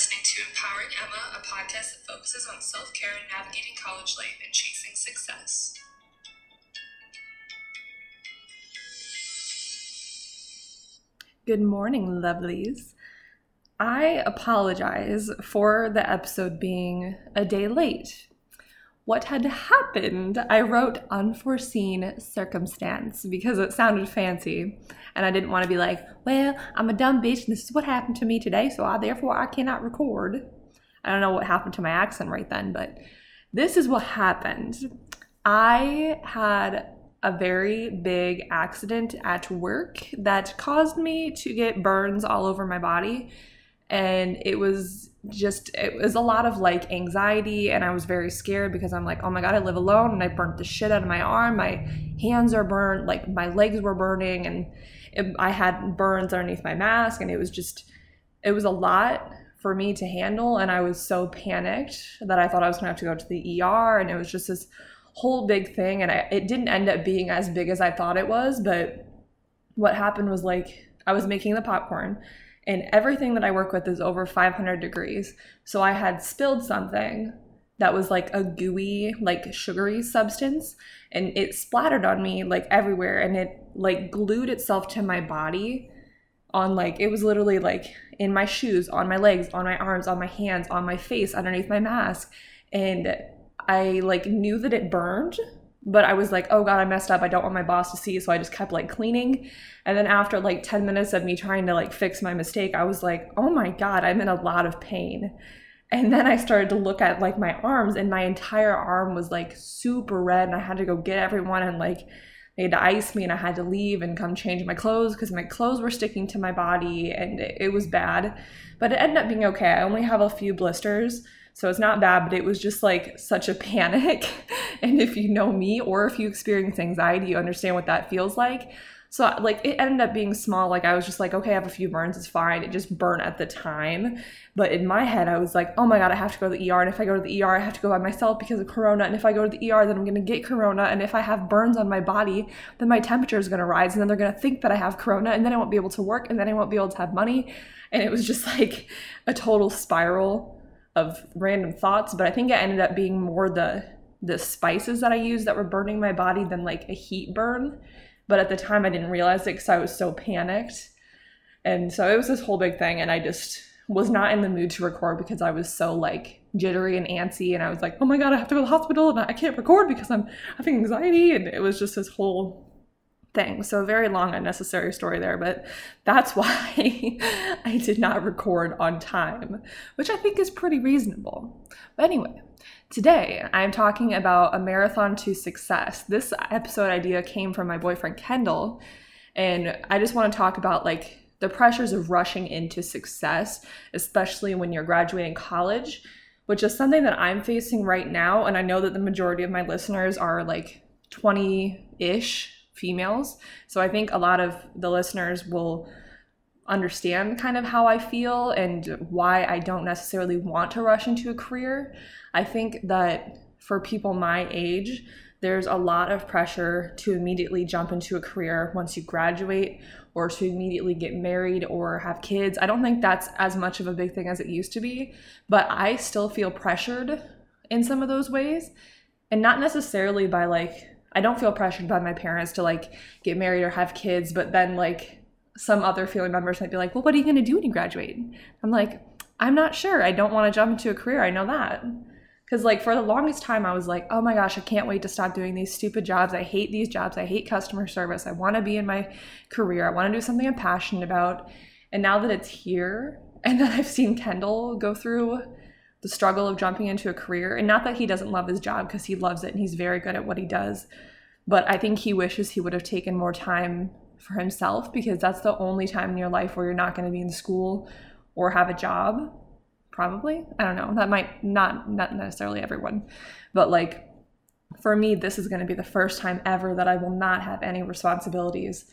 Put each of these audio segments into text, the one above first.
listening to Empowering Emma, a podcast that focuses on self care and navigating college life and chasing success. Good morning, lovelies. I apologize for the episode being a day late. What had happened? I wrote unforeseen circumstance because it sounded fancy, and I didn't want to be like, "Well, I'm a dumb bitch, and this is what happened to me today, so I therefore I cannot record." I don't know what happened to my accent right then, but this is what happened. I had a very big accident at work that caused me to get burns all over my body. And it was just, it was a lot of like anxiety. And I was very scared because I'm like, oh my God, I live alone and I burnt the shit out of my arm. My hands are burnt, like my legs were burning. And it, I had burns underneath my mask. And it was just, it was a lot for me to handle. And I was so panicked that I thought I was gonna have to go to the ER. And it was just this whole big thing and I, it didn't end up being as big as I thought it was, but what happened was like I was making the popcorn and everything that I work with is over 500 degrees. So I had spilled something that was like a gooey, like sugary substance and it splattered on me like everywhere and it like glued itself to my body on like it was literally like in my shoes, on my legs, on my arms, on my hands, on my face, underneath my mask. And I like knew that it burned, but I was like, oh God, I messed up. I don't want my boss to see. So I just kept like cleaning. And then after like 10 minutes of me trying to like fix my mistake, I was like, oh my God, I'm in a lot of pain. And then I started to look at like my arms, and my entire arm was like super red. And I had to go get everyone and like they had to ice me, and I had to leave and come change my clothes because my clothes were sticking to my body and it, it was bad. But it ended up being okay. I only have a few blisters. So it's not bad, but it was just like such a panic. and if you know me or if you experience anxiety, you understand what that feels like. So like it ended up being small. Like I was just like, okay, I have a few burns, it's fine. It just burned at the time. But in my head, I was like, oh my God, I have to go to the ER. And if I go to the ER, I have to go by myself because of corona. And if I go to the ER, then I'm gonna get corona. And if I have burns on my body, then my temperature is gonna rise. And then they're gonna think that I have corona. And then I won't be able to work. And then I won't be able to have money. And it was just like a total spiral of random thoughts, but I think it ended up being more the the spices that I used that were burning my body than like a heat burn. But at the time, I didn't realize it because I was so panicked, and so it was this whole big thing, and I just was not in the mood to record because I was so like jittery and antsy, and I was like, oh my god, I have to go to the hospital, and I can't record because I'm having anxiety, and it was just this whole thing. So, very long, unnecessary story there, but that's why I did not record on time, which I think is pretty reasonable. But anyway, today I'm talking about a marathon to success. This episode idea came from my boyfriend Kendall, and I just want to talk about like the pressures of rushing into success, especially when you're graduating college, which is something that I'm facing right now. And I know that the majority of my listeners are like 20 ish females. So I think a lot of the listeners will understand kind of how I feel and why I don't necessarily want to rush into a career. I think that for people my age, there's a lot of pressure to immediately jump into a career once you graduate or to immediately get married or have kids. I don't think that's as much of a big thing as it used to be, but I still feel pressured in some of those ways. And not necessarily by like I don't feel pressured by my parents to like get married or have kids, but then like some other family members might be like, well, what are you going to do when you graduate? I'm like, I'm not sure. I don't want to jump into a career. I know that. Because, like, for the longest time, I was like, oh my gosh, I can't wait to stop doing these stupid jobs. I hate these jobs. I hate customer service. I want to be in my career. I want to do something I'm passionate about. And now that it's here and that I've seen Kendall go through the struggle of jumping into a career. And not that he doesn't love his job because he loves it and he's very good at what he does. But I think he wishes he would have taken more time for himself because that's the only time in your life where you're not going to be in school or have a job. Probably. I don't know. That might not not necessarily everyone. But like for me, this is going to be the first time ever that I will not have any responsibilities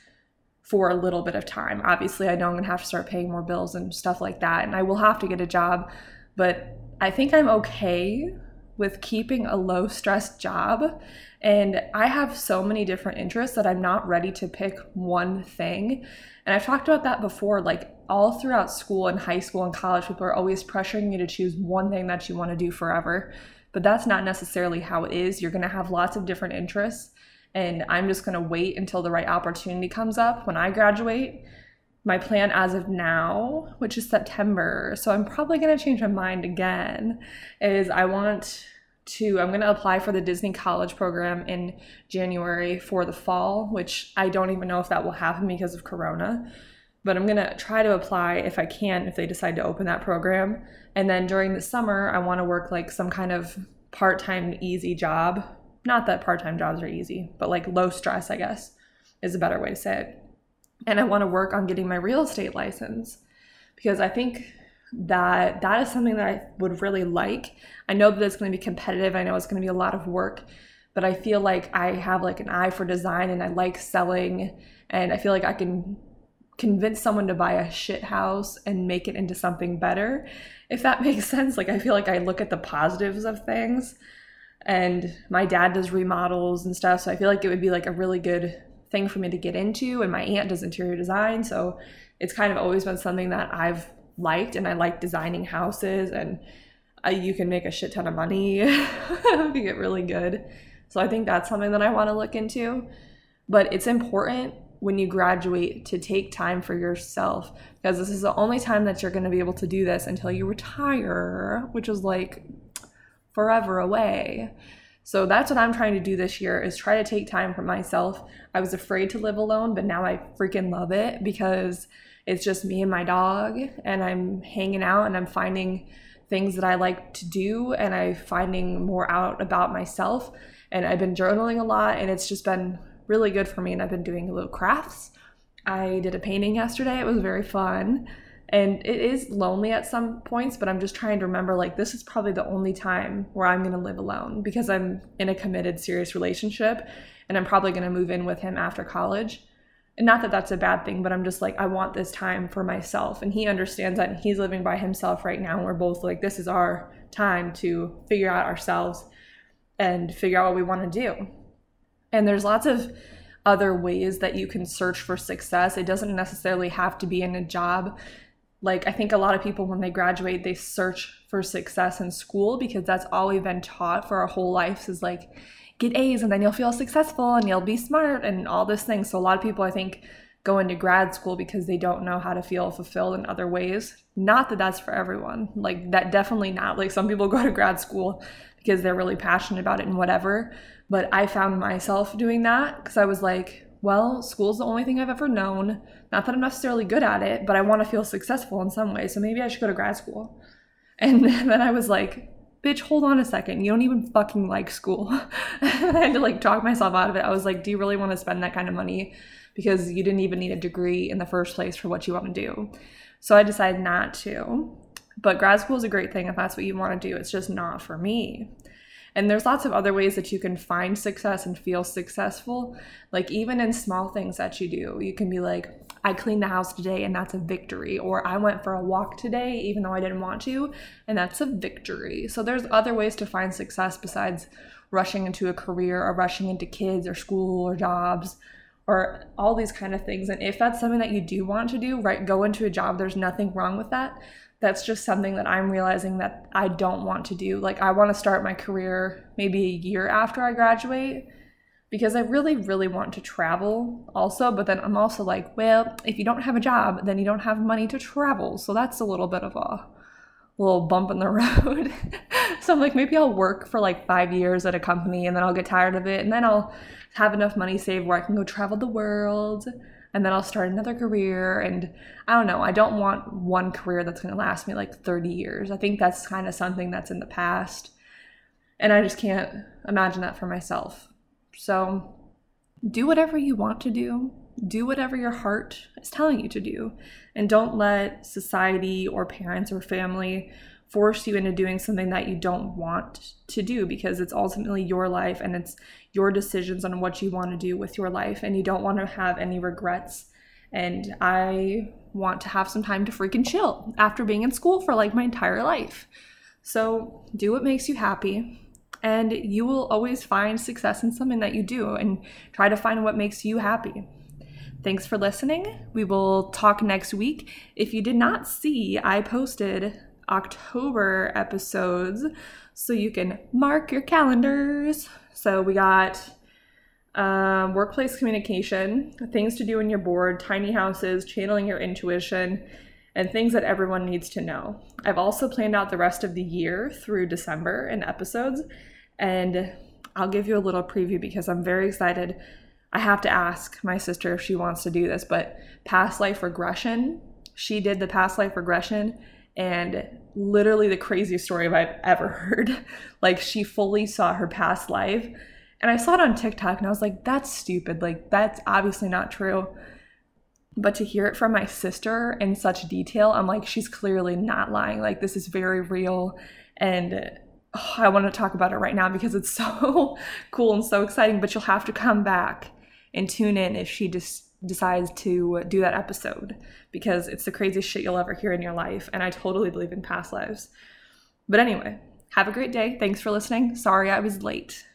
for a little bit of time. Obviously, I know I'm going to have to start paying more bills and stuff like that, and I will have to get a job, but I think I'm okay with keeping a low stress job. And I have so many different interests that I'm not ready to pick one thing. And I've talked about that before. Like all throughout school and high school and college, people are always pressuring you to choose one thing that you want to do forever. But that's not necessarily how it is. You're going to have lots of different interests. And I'm just going to wait until the right opportunity comes up when I graduate my plan as of now, which is September, so I'm probably going to change my mind again, is I want to, I'm going to apply for the Disney College program in January for the fall, which I don't even know if that will happen because of Corona. But I'm going to try to apply if I can, if they decide to open that program. And then during the summer, I want to work like some kind of part time, easy job. Not that part time jobs are easy, but like low stress, I guess, is a better way to say it and I want to work on getting my real estate license because I think that that is something that I would really like. I know that it's going to be competitive. I know it's going to be a lot of work, but I feel like I have like an eye for design and I like selling and I feel like I can convince someone to buy a shit house and make it into something better. If that makes sense, like I feel like I look at the positives of things and my dad does remodels and stuff, so I feel like it would be like a really good thing for me to get into. And my aunt does interior design. So it's kind of always been something that I've liked. And I like designing houses and uh, you can make a shit ton of money if you get really good. So I think that's something that I want to look into. But it's important when you graduate to take time for yourself because this is the only time that you're going to be able to do this until you retire, which is like forever away. So that's what I'm trying to do this year is try to take time for myself. I was afraid to live alone, but now I freaking love it because it's just me and my dog and I'm hanging out and I'm finding things that I like to do and I'm finding more out about myself. And I've been journaling a lot and it's just been really good for me and I've been doing a little crafts. I did a painting yesterday. It was very fun and it is lonely at some points but i'm just trying to remember like this is probably the only time where i'm going to live alone because i'm in a committed serious relationship and i'm probably going to move in with him after college. And not that that's a bad thing but i'm just like i want this time for myself. And he understands that and he's living by himself right now and we're both like this is our time to figure out ourselves and figure out what we want to do. And there's lots of other ways that you can search for success. It doesn't necessarily have to be in a job like i think a lot of people when they graduate they search for success in school because that's all we've been taught for our whole lives is like get a's and then you'll feel successful and you'll be smart and all this thing. So a lot of people i think go into grad school because they don't know how to feel fulfilled in other ways. Not that that's for everyone. Like that definitely not. Like some people go to grad school because they're really passionate about it and whatever. But i found myself doing that because i was like well, school's the only thing I've ever known. Not that I'm necessarily good at it, but I want to feel successful in some way. So maybe I should go to grad school. And then I was like, bitch, hold on a second. You don't even fucking like school. I had to like talk myself out of it. I was like, do you really want to spend that kind of money? Because you didn't even need a degree in the first place for what you want to do. So I decided not to. But grad school is a great thing if that's what you want to do. It's just not for me. And there's lots of other ways that you can find success and feel successful. Like even in small things that you do, you can be like, I cleaned the house today and that's a victory. Or I went for a walk today even though I didn't want to, and that's a victory. So there's other ways to find success besides rushing into a career or rushing into kids or school or jobs or all these kind of things. And if that's something that you do want to do, right, go into a job. There's nothing wrong with that that's just something that I'm realizing that I don't want to do. Like, I want to start my career maybe a year after I graduate because I really, really want to travel also. But then I'm also like, well, if you don't have a job, then you don't have money to travel. So that's a little bit of a little bump in the road. so I'm like, maybe I'll work for like five years at a company and then I'll get tired of it and then I'll have enough money saved where I can go travel the world and then I'll start another career. And I don't know, I don't want one career that's going to last me like 30 years. I think that's kind of something that's in the past. And I just can't imagine that for myself. So do whatever you want to do, do whatever your heart is telling you to do, and don't let society or parents or family force you into doing something that you don't want to do because it's ultimately your life and it's your decisions on what you want to do with your life and you don't want to have any regrets. And I want to have some time to freaking chill after being in school for like my entire life. So do what makes you happy. and you will always find success in something that you do and try to find what makes you happy. Thanks for listening. We will talk next week. If you did not see, I posted October episodes so you can mark your calendars. So we got um, workplace communication, things to do when you're bored, tiny houses, channeling your intuition, and things that everyone needs to know. I've also planned out the rest of the year through December in episodes, and I'll give you a little preview because I'm very excited. I have to ask my sister if she wants to do this, but past life regression, she did the past life regression and literally the craziest story I've ever heard. like she fully saw her past life. And I saw it on TikTok and I was like, that's stupid. Like that's obviously not true. But to hear it from my sister in such detail, I'm like, she's clearly not lying. Like this is very real. And oh, I want to talk about it right now because it's so cool and so exciting. But you'll have to come back and tune in if she just decides to do that episode because it's the craziest shit you'll ever hear in your life. And I totally believe in past lives. But anyway, have a great day. Thanks for listening. Sorry I was late.